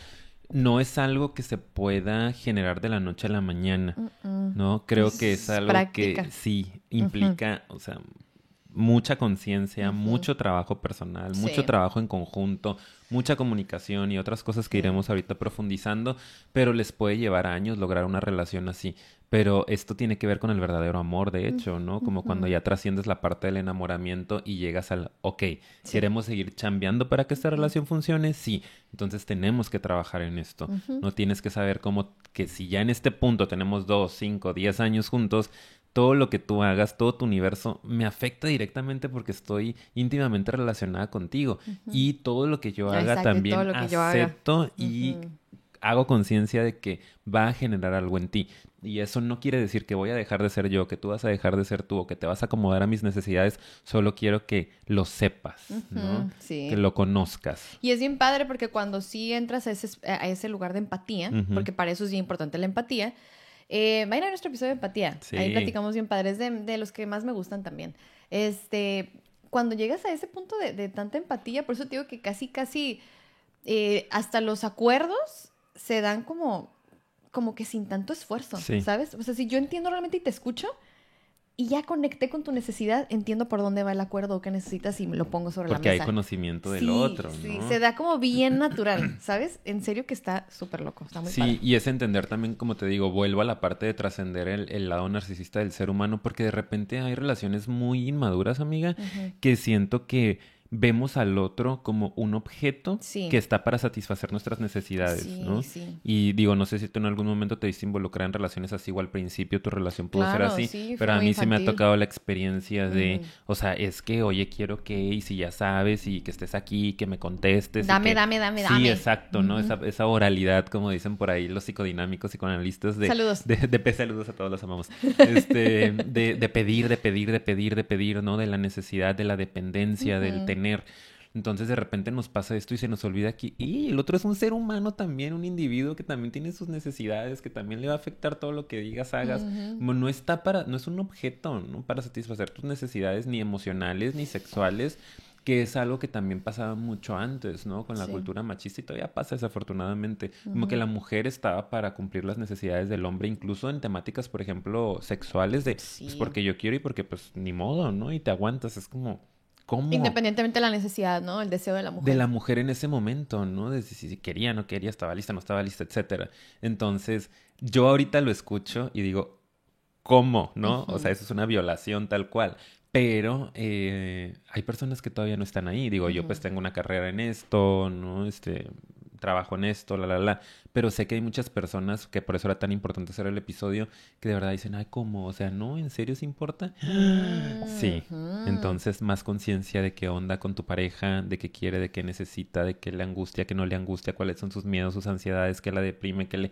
no es algo que se pueda generar de la noche a la mañana, ¿no? Creo que es algo que sí implica, o sea, mucha conciencia, mucho trabajo personal, mucho trabajo en conjunto, mucha comunicación y otras cosas que iremos ahorita profundizando, pero les puede llevar años lograr una relación así. Pero esto tiene que ver con el verdadero amor, de hecho, ¿no? Como cuando ya trasciendes la parte del enamoramiento y llegas al, ok, queremos seguir chambeando para que esta relación funcione, sí, entonces tenemos que trabajar en esto. No tienes que saber cómo, que si ya en este punto tenemos dos, cinco, diez años juntos, todo lo que tú hagas, todo tu universo, me afecta directamente porque estoy íntimamente relacionada contigo. Y todo lo que yo haga también acepto y hago conciencia de que va a generar algo en ti. Y eso no quiere decir que voy a dejar de ser yo, que tú vas a dejar de ser tú o que te vas a acomodar a mis necesidades. Solo quiero que lo sepas, ¿no? Que lo conozcas. Y es bien padre porque cuando sí entras a ese, a ese lugar de empatía, porque para eso es bien importante la empatía, eh, vayan a nuestro episodio de empatía. Ahí platicamos bien padres de, de, los que más me gustan también. Este, cuando llegas a ese punto de, de tanta empatía, por eso te digo que casi, casi eh, hasta los acuerdos se dan como, como que sin tanto esfuerzo, ¿sabes? O sea, si yo entiendo realmente y te escucho, y ya conecté con tu necesidad, entiendo por dónde va el acuerdo o qué necesitas y me lo pongo sobre la mesa. Porque hay conocimiento del otro, ¿no? Sí, se da como bien (clears throat) natural, ¿sabes? En serio que está súper loco, está muy Sí, y es entender también, como te digo, vuelvo a la parte de trascender el, lado narcisista del ser humano, porque de repente hay relaciones muy inmaduras, amiga, que siento que vemos al otro como un objeto que está para satisfacer nuestras necesidades, ¿no? Y digo, no sé si tú en algún momento te viste involucrar en relaciones así o al principio tu relación pudo ser así, pero a mí sí me ha tocado la experiencia de, o sea, es que, oye, quiero que, y si ya sabes, y que estés aquí, que me contestes. Dame, dame, dame, dame. Sí, exacto, ¿no? esa, esa, oralidad, como dicen por ahí los psicodinámicos, psicoanalistas de... Saludos. De, de, saludos a todos, los amamos. Este, de, de pedir, de pedir, de pedir, de pedir, ¿no? De la necesidad, de la dependencia, del tener entonces de repente nos pasa esto y se nos olvida que y el otro es un ser humano también, un individuo que también tiene sus necesidades, que también le va a afectar todo lo que digas, hagas. No está para, no es un objeto, ¿no? Para satisfacer tus necesidades ni emocionales ni sexuales, que es algo que también pasaba mucho antes, ¿no? Con la cultura machista y todavía pasa desafortunadamente. Como que la mujer estaba para cumplir las necesidades del hombre, incluso en temáticas, por ejemplo, sexuales, de pues porque yo quiero y porque pues ni modo, ¿no? Y te aguantas, es como Independientemente de la necesidad, ¿no? El deseo de la mujer. De la mujer en ese momento, ¿no? De si, quería, no quería, estaba lista, no estaba lista, etcétera. Entonces, yo ahorita lo escucho y digo, ¿cómo? ¿No? O sea, eso es una violación tal cual. Pero eh, hay personas que todavía no están ahí. Digo, yo pues tengo una carrera en esto, ¿no? Este, trabajo en esto, la, la, la. Pero sé que hay muchas personas, que por eso era tan importante hacer el episodio, que de verdad dicen, ay, ¿cómo? O sea, ¿no? ¿En serio se importa? (gasps) Sí. Entonces, más conciencia de qué onda con tu pareja, de qué quiere, de qué necesita, de qué le angustia, qué no le angustia, cuáles son sus miedos, sus ansiedades, qué la deprime, qué le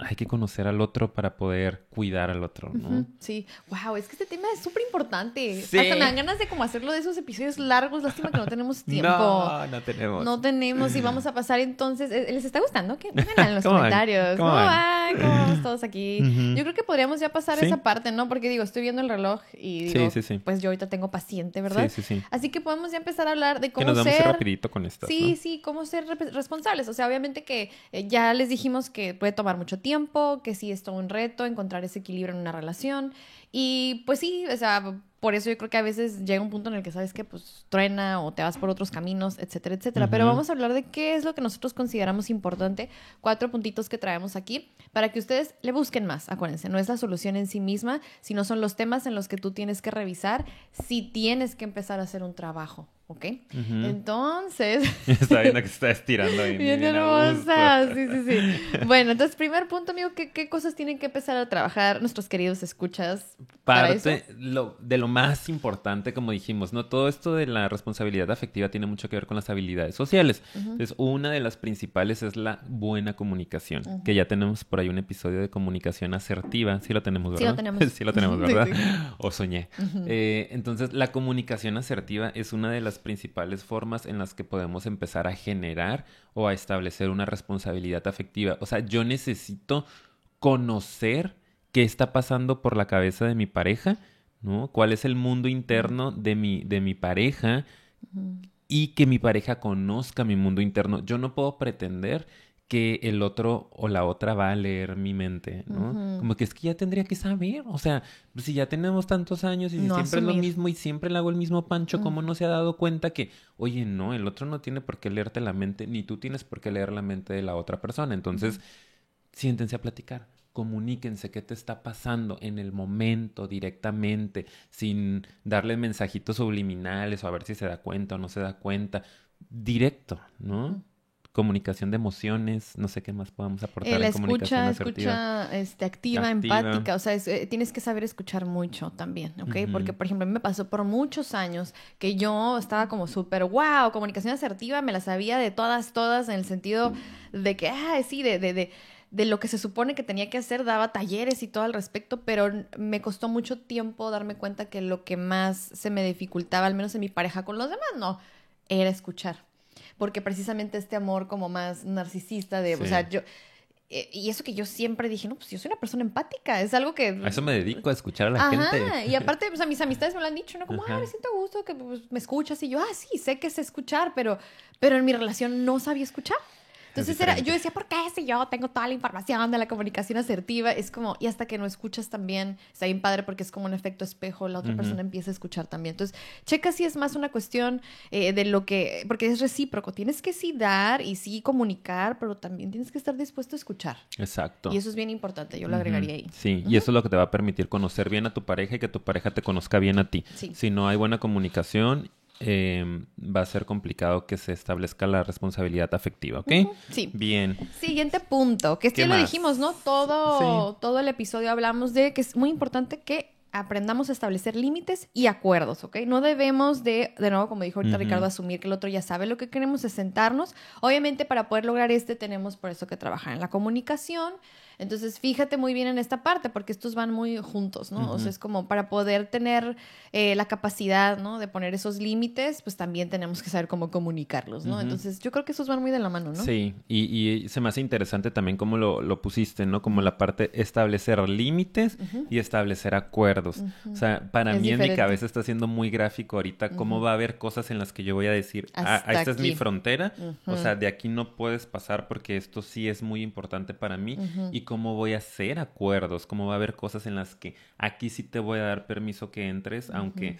hay que conocer al otro para poder cuidar al otro, ¿no? Sí, wow, es que este tema es súper importante. Hasta me dan ganas de como hacerlo de esos episodios largos, lástima que no tenemos (laughs) tiempo. No, no tenemos. No tenemos y vamos a pasar entonces, eh, ¿les está gustando? ¿Qué? en los (laughs) comentarios. ¿Cómo, van? ¿Cómo vamos (laughs) todos aquí? Yo creo que podríamos ya pasar esa parte, ¿no? Porque digo, estoy viendo el reloj y digo, sí, sí, pues yo ahorita tengo paciente, ¿verdad? Sí, sí, sí. Así que podemos ya empezar a hablar de cómo que nos ser... rapidito con esto. Sí, sí, cómo ser responsables. O sea, obviamente que eh, ya les dijimos que puede tomar mucho tiempo, que sí es todo un reto encontrar ese equilibrio en una relación. Y pues sí, o sea, por eso yo creo que a veces llega un punto en el que sabes que pues truena o te vas por otros caminos, etcétera, etcétera. Pero vamos a hablar de qué es lo que nosotros consideramos importante, cuatro puntitos que traemos aquí para que ustedes le busquen más. Acuérdense, no es la solución en sí misma, sino son los temas en los que tú tienes que revisar si tienes que empezar a hacer un trabajo ¿ok? Entonces... (laughs) está viendo que se (laughs) está estirando ahí. Bien, hermosa, sí, sí, sí. Bueno, entonces, primer punto, amigo, ¿qué, ¿qué, cosas tienen que empezar a trabajar nuestros queridos escuchas? Parte Lo, de lo más importante, como dijimos, ¿no? Todo esto de la responsabilidad afectiva tiene mucho que ver con las habilidades sociales. Entonces, una de las principales es la buena comunicación, que ya tenemos por ahí un episodio de comunicación asertiva. (laughs) Sí lo tenemos, (laughs) ¿verdad? Sí lo tenemos. sí lo tenemos, ¿verdad? O soñé. Eh, entonces, la comunicación asertiva es una de las principales formas en las que podemos empezar a generar o a establecer una responsabilidad afectiva. O sea, yo necesito conocer qué está pasando por la cabeza de mi pareja, ¿no? ¿Cuál es el mundo interno de mi, de mi pareja? Y que mi pareja conozca mi mundo interno. Yo no puedo pretender que el otro o la otra va a leer mi mente, ¿no? Como que es que ya tendría que saber, o sea, si ya tenemos tantos años y siempre es lo mismo y siempre le hago el mismo pancho, ¿cómo no se ha dado cuenta que, oye, no, el otro no tiene por qué leerte la mente, ni tú tienes por qué leer la mente de la otra persona? Entonces, siéntense a platicar, comuníquense qué te está pasando en el momento directamente, sin darle mensajitos subliminales o a ver si se da cuenta o no se da cuenta, directo, ¿no? comunicación de emociones, no sé qué más podamos aportar. La escucha, escucha este, activa, empática, o sea, eh, tienes que saber escuchar mucho también, ¿ok? Porque, por ejemplo, a mí me pasó por muchos años que yo estaba como súper, wow, comunicación asertiva, me la sabía de todas, todas, en el sentido de que, ah, sí, de, de, de de lo que se supone que tenía que hacer, daba talleres y todo al respecto, pero me costó mucho tiempo darme cuenta que lo que más se me dificultaba, al menos en mi pareja con los demás, no, era escuchar porque precisamente este amor como más narcisista de, o sea, yo... Eh, y eso que yo siempre dije, no, pues yo soy una persona empática, es algo que... A eso me dedico, a escuchar a la gente. Y (laughs) aparte, pues a mis amistades me lo han dicho, ¿no? Como, ah, me siento gusto que pues, me escuchas. Y yo, ah, sí, sé que sé escuchar, pero, pero en mi relación no sabía escuchar. Entonces era, yo decía, ¿por qué si yo tengo toda la información de la comunicación asertiva? Es como, y hasta que no escuchas también, está bien padre porque es como un efecto espejo, la otra persona empieza a escuchar también. Entonces, checa si es más una cuestión eh, de lo que, porque es recíproco, tienes que sí dar y sí comunicar, pero también tienes que estar dispuesto a escuchar. Exacto. Y eso es bien importante, yo lo agregaría ahí. Sí, y eso es lo que te va a permitir conocer bien a tu pareja y que tu pareja te conozca bien a ti. Si no hay buena comunicación Em, va a ser complicado que se establezca la responsabilidad afectiva, ¿ok? Sí. Bien. Siguiente punto, que es que lo dijimos, ¿no? Todo, todo el episodio hablamos de que es muy importante que aprendamos a establecer límites y acuerdos, ¿ok? No debemos de, de nuevo, como dijo ahorita Ricardo, asumir que el otro ya sabe lo que queremos es sentarnos. Obviamente, para poder lograr este, tenemos por eso que trabajar en la comunicación, entonces, fíjate muy bien en esta parte, porque estos van muy juntos, ¿no? O sea, es como para poder tener eh, la capacidad, ¿no? De poner esos límites, pues también tenemos que saber cómo comunicarlos, ¿no? Entonces, yo creo que estos van muy de la mano, ¿no? Sí, y, se me hace interesante también cómo lo, pusiste, ¿no? Como la parte establecer límites y establecer acuerdos. O sea, para mí en mi cabeza está siendo muy gráfico ahorita cómo va a haber cosas en las que yo voy a decir, ah, esta es mi frontera, o sea, de aquí no puedes pasar porque esto sí es muy importante para mí y cómo voy a hacer acuerdos, cómo va a haber cosas en las que aquí sí te voy a dar permiso que entres, aunque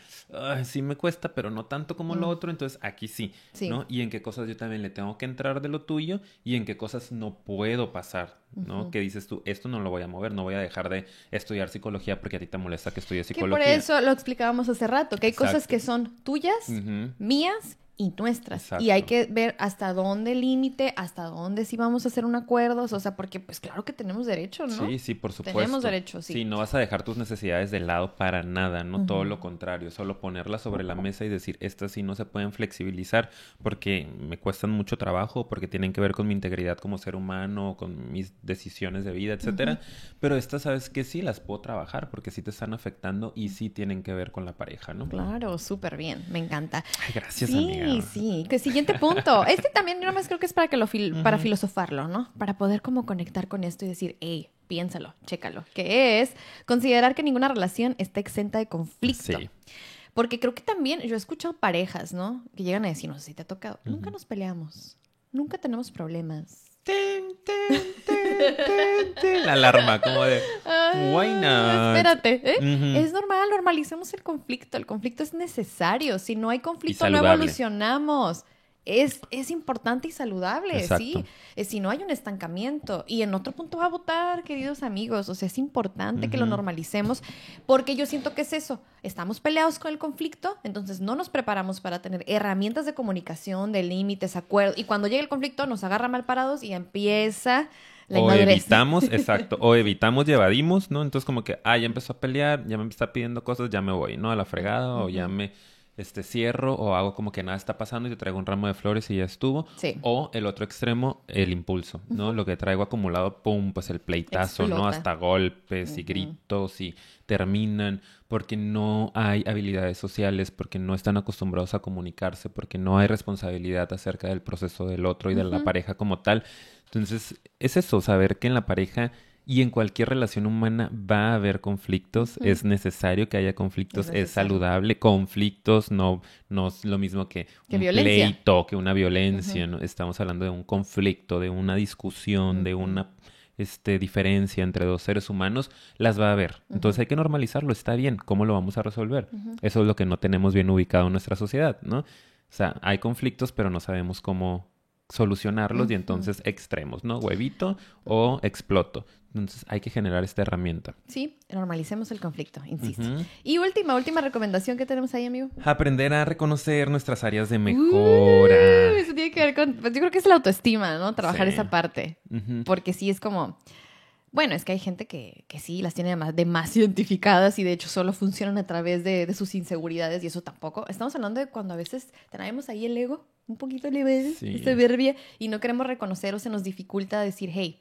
sí me cuesta, pero no tanto como lo otro, entonces aquí sí, ¿no? Y en qué cosas yo también le tengo que entrar de lo tuyo y en qué cosas no puedo pasar, ¿no? Que dices tú, esto no lo voy a mover, no voy a dejar de estudiar psicología porque a ti te molesta que estudie psicología. por eso lo explicábamos hace rato, que hay cosas que son tuyas, mías y nuestras. Y hay que ver hasta dónde límite, hasta dónde sí vamos a hacer un acuerdo, o sea, porque pues claro que tenemos derecho, ¿no? Sí, sí, por supuesto. Tenemos derecho, sí. Sí, no vas a dejar tus necesidades de lado para nada, no todo lo contrario, solo ponerlas sobre la mesa y decir, estas sí no se pueden flexibilizar porque me cuestan mucho trabajo, porque tienen que ver con mi integridad como ser humano, con mis decisiones de vida, etcétera, pero estas sabes que sí las puedo trabajar porque sí te están afectando y sí tienen que ver con la pareja, ¿no? Claro, súper bien, me encanta. Ay, gracias, amiga. Sí, sí. Que siguiente punto. Este también yo nomás creo que es para que lo para filosofarlo, ¿no? Para poder como conectar con esto y decir, hey, piénsalo, chécalo. Que es considerar que ninguna relación está exenta de conflicto. Sí. Porque creo que también yo he escuchado parejas, ¿no? Que llegan a decir, no sé si te ha tocado, nunca nos peleamos, nunca tenemos problemas. La alarma, como de. Why not? Espérate, ¿eh? es normal, normalicemos el conflicto. El conflicto es necesario. Si no hay conflicto, no evolucionamos. Es, es importante y saludable, Exacto. ¿sí? Eh, si no hay un estancamiento. Y en otro punto va a votar, queridos amigos. O sea, es importante que lo normalicemos porque yo siento que es eso. Estamos peleados con el conflicto, entonces no nos preparamos para tener herramientas de comunicación, de límites, acuerdos. Y cuando llega el conflicto nos agarra mal parados y empieza la o evitamos, (laughs) exacto, o evitamos y evadimos, ¿no? Entonces como que, ah, ya empezó a pelear, ya me está pidiendo cosas, ya me voy, ¿no? A la fregada, o ya me este, cierro, o hago como que nada está pasando y te traigo un ramo de flores y ya estuvo. Sí. O el otro extremo, el impulso, ¿no? Lo que traigo acumulado, pum, pues el pleitazo, ¿no? Hasta golpes y gritos y terminan porque no hay habilidades sociales, porque no están acostumbrados a comunicarse, porque no hay responsabilidad acerca del proceso del otro y de la pareja como tal. Entonces, es eso, saber que en la pareja y en cualquier relación humana va a haber conflictos, es necesario que haya conflictos, Es saludable, conflictos no, no es lo mismo que, Que un violencia. pleito, que una violencia, ¿no? Estamos hablando de un conflicto, de una discusión, de una este, diferencia entre dos seres humanos, las va a haber. Entonces hay que normalizarlo, está bien, ¿cómo lo vamos a resolver? Eso es lo que no tenemos bien ubicado en nuestra sociedad, ¿no? O sea, hay conflictos, pero no sabemos cómo solucionarlos y entonces extremos, ¿no? Huevito o exploto. Entonces hay que generar esta herramienta. Sí, normalicemos el conflicto, insisto. Y última, última recomendación que tenemos ahí, amigo. Aprender a reconocer nuestras áreas de Uh, mejora. eso tiene que ver con, pues yo creo que es la autoestima, ¿no? Trabajar Sí. esa parte. Porque sí es como, bueno, es que hay gente que, que sí las tiene de más, de más (laughs) identificadas y de hecho solo funcionan a través de, de sus inseguridades y eso tampoco. Estamos hablando de cuando a veces traemos ahí el ego, un poquito leve, Sí. soberbia, y no queremos reconocer o se nos dificulta decir, hey,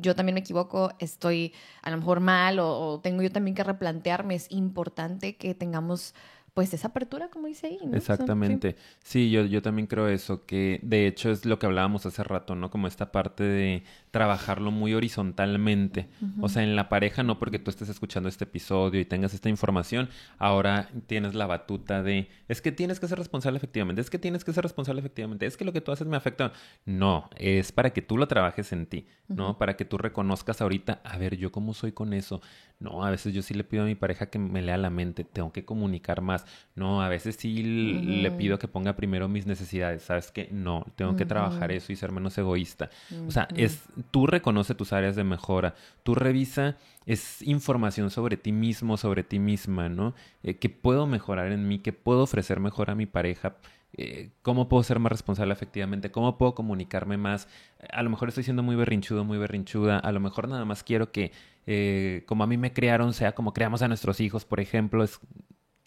yo también me equivoco, estoy a lo mejor mal o, o tengo yo también que replantearme. Es importante que tengamos pues esa apertura, como dice ahí. ¿no? O sea, Exactamente. Sí, yo, yo también creo eso, que de hecho es lo que hablábamos hace rato, ¿no? Como esta parte de trabajarlo muy horizontalmente. O sea, en la pareja, no porque tú estés escuchando este episodio y tengas esta información, ahora tienes la batuta de, es que tienes que ser responsable efectivamente, es que tienes que ser responsable efectivamente, es que lo que tú haces me afecta. No, es para que tú lo trabajes en ti, ¿no? Para que tú reconozcas ahorita, a ver, yo cómo soy con eso. No, a veces yo sí le pido a mi pareja que me lea la mente, tengo que comunicar más. No, a veces sí le pido que ponga primero mis necesidades, ¿sabes qué? No, tengo que trabajar eso y ser menos egoísta. O sea, es tú reconoce tus áreas de mejora, tú revisa es información sobre ti mismo, sobre ti misma, ¿no? Eh, ¿Qué puedo mejorar en mí? ¿Qué puedo ofrecer mejor a mi pareja? Eh, ¿Cómo puedo ser más responsable efectivamente? ¿Cómo puedo comunicarme más? A lo mejor estoy siendo muy berrinchudo, muy berrinchuda. A lo mejor nada más quiero que, eh, como a mí me crearon, sea como creamos a nuestros hijos, por ejemplo, es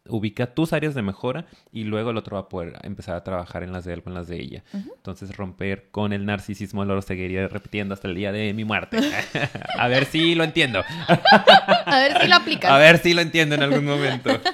ubica tus áreas de mejora y luego el otro va a poder empezar a trabajar en las de él o en las de ella. Entonces romper con el narcisismo lo seguiría repitiendo hasta el día de mi muerte. (laughs) a ver si lo entiendo. A ver si lo aplicas. A ver si lo entiendo en algún momento. (laughs)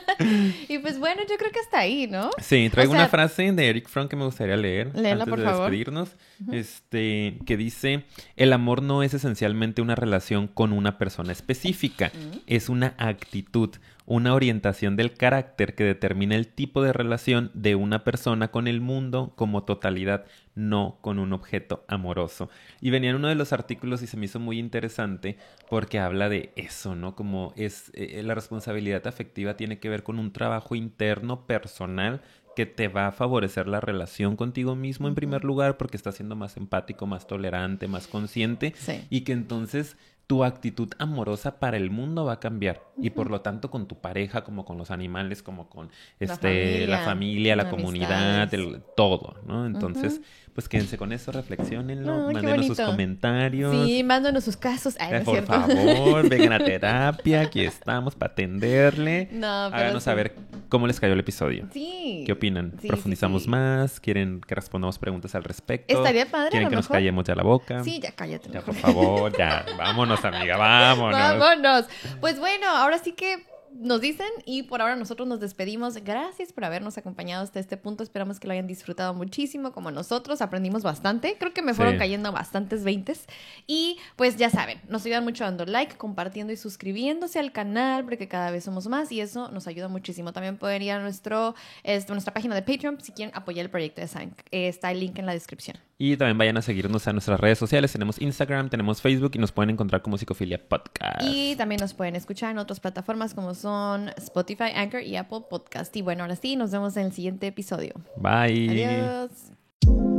Y pues bueno, yo creo que hasta ahí, ¿no? Sí, traigo O sea- una frase de Eric Fromm que me gustaría leer Léela, antes por de favor. despedirnos. Este, que dice, el amor no es esencialmente una relación con una persona específica, es una actitud, una orientación del carácter que determina el tipo de relación de una persona con el mundo como totalidad, no con un objeto amoroso. Y venía en uno de los artículos y se me hizo muy interesante porque habla de eso, ¿no? Como es eh, la responsabilidad afectiva tiene que ver con un trabajo interno personal que te va a favorecer la relación contigo mismo en primer lugar porque estás siendo más empático, más tolerante, más consciente Sí. y que entonces tu actitud amorosa para el mundo va a cambiar. Y por lo tanto con tu pareja como con los animales como con La este la familia, familia la comunidad el, todo no entonces pues quédense con eso reflexionenlo mándenos sus comentarios Sí, mándanos sus casos. Ay, no por cierto. favor (laughs) vengan a terapia aquí estamos para atenderle No, pero háganos sí. saber cómo les cayó el episodio Sí. ¿Qué opinan? Sí, ¿Profundizamos sí. más? ¿Quieren que respondamos preguntas al respecto? Estaría padre, a ¿Quieren lo que nos callemos ya la boca? Sí, ya cállate. Ya, mejor. por favor, ya. Vámonos, amiga, vámonos. (laughs) Vámonos. Pues bueno, ahora sí que nos dicen y por ahora nosotros nos despedimos. Gracias por habernos acompañado hasta este punto. Esperamos que lo hayan disfrutado muchísimo como nosotros. Aprendimos bastante. Creo que me fueron Sí. cayendo bastantes veintes. Y pues ya saben, nos ayudan mucho dando like, compartiendo y suscribiéndose al canal porque cada vez somos más y eso nos ayuda muchísimo. También pueden ir a nuestro, este, nuestra página de Patreon si quieren apoyar el proyecto de Sank. Eh, está el link en la descripción. Y también vayan a seguirnos a nuestras redes sociales. Tenemos Instagram, tenemos Facebook y nos pueden encontrar como Psicofilia Podcast. Y también nos pueden escuchar en otras plataformas como son Spotify, Anchor y Apple Podcast. Y bueno, ahora sí, nos vemos en el siguiente episodio. Bye. Adiós.